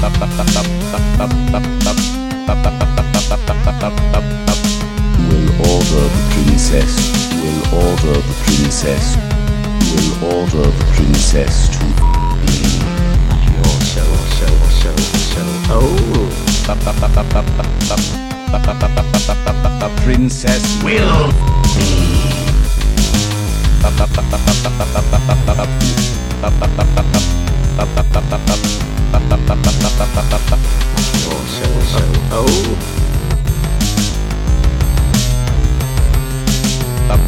Will order the princess, will order the princess, will order the princess to be your so, so, so, so, oh. Princess will be.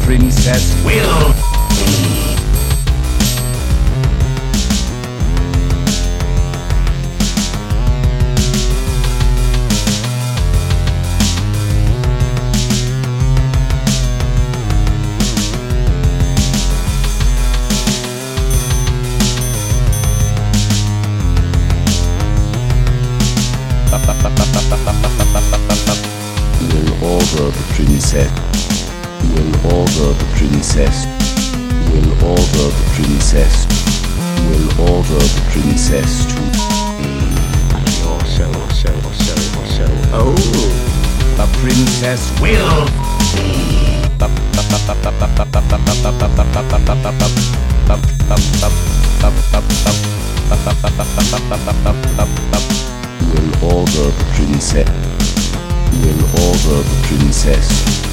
Princess will be. the princess order the princess. Will order the princess. Will order the princess to You're so, so, so, so old. the princess will will order the princess. Will order the princess. will order the princess will order the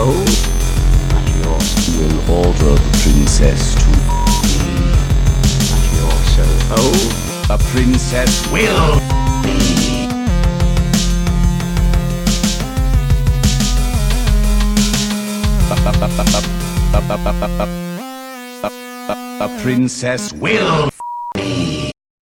so old. You're, will order the princess to so old. Oh, princess will the princess will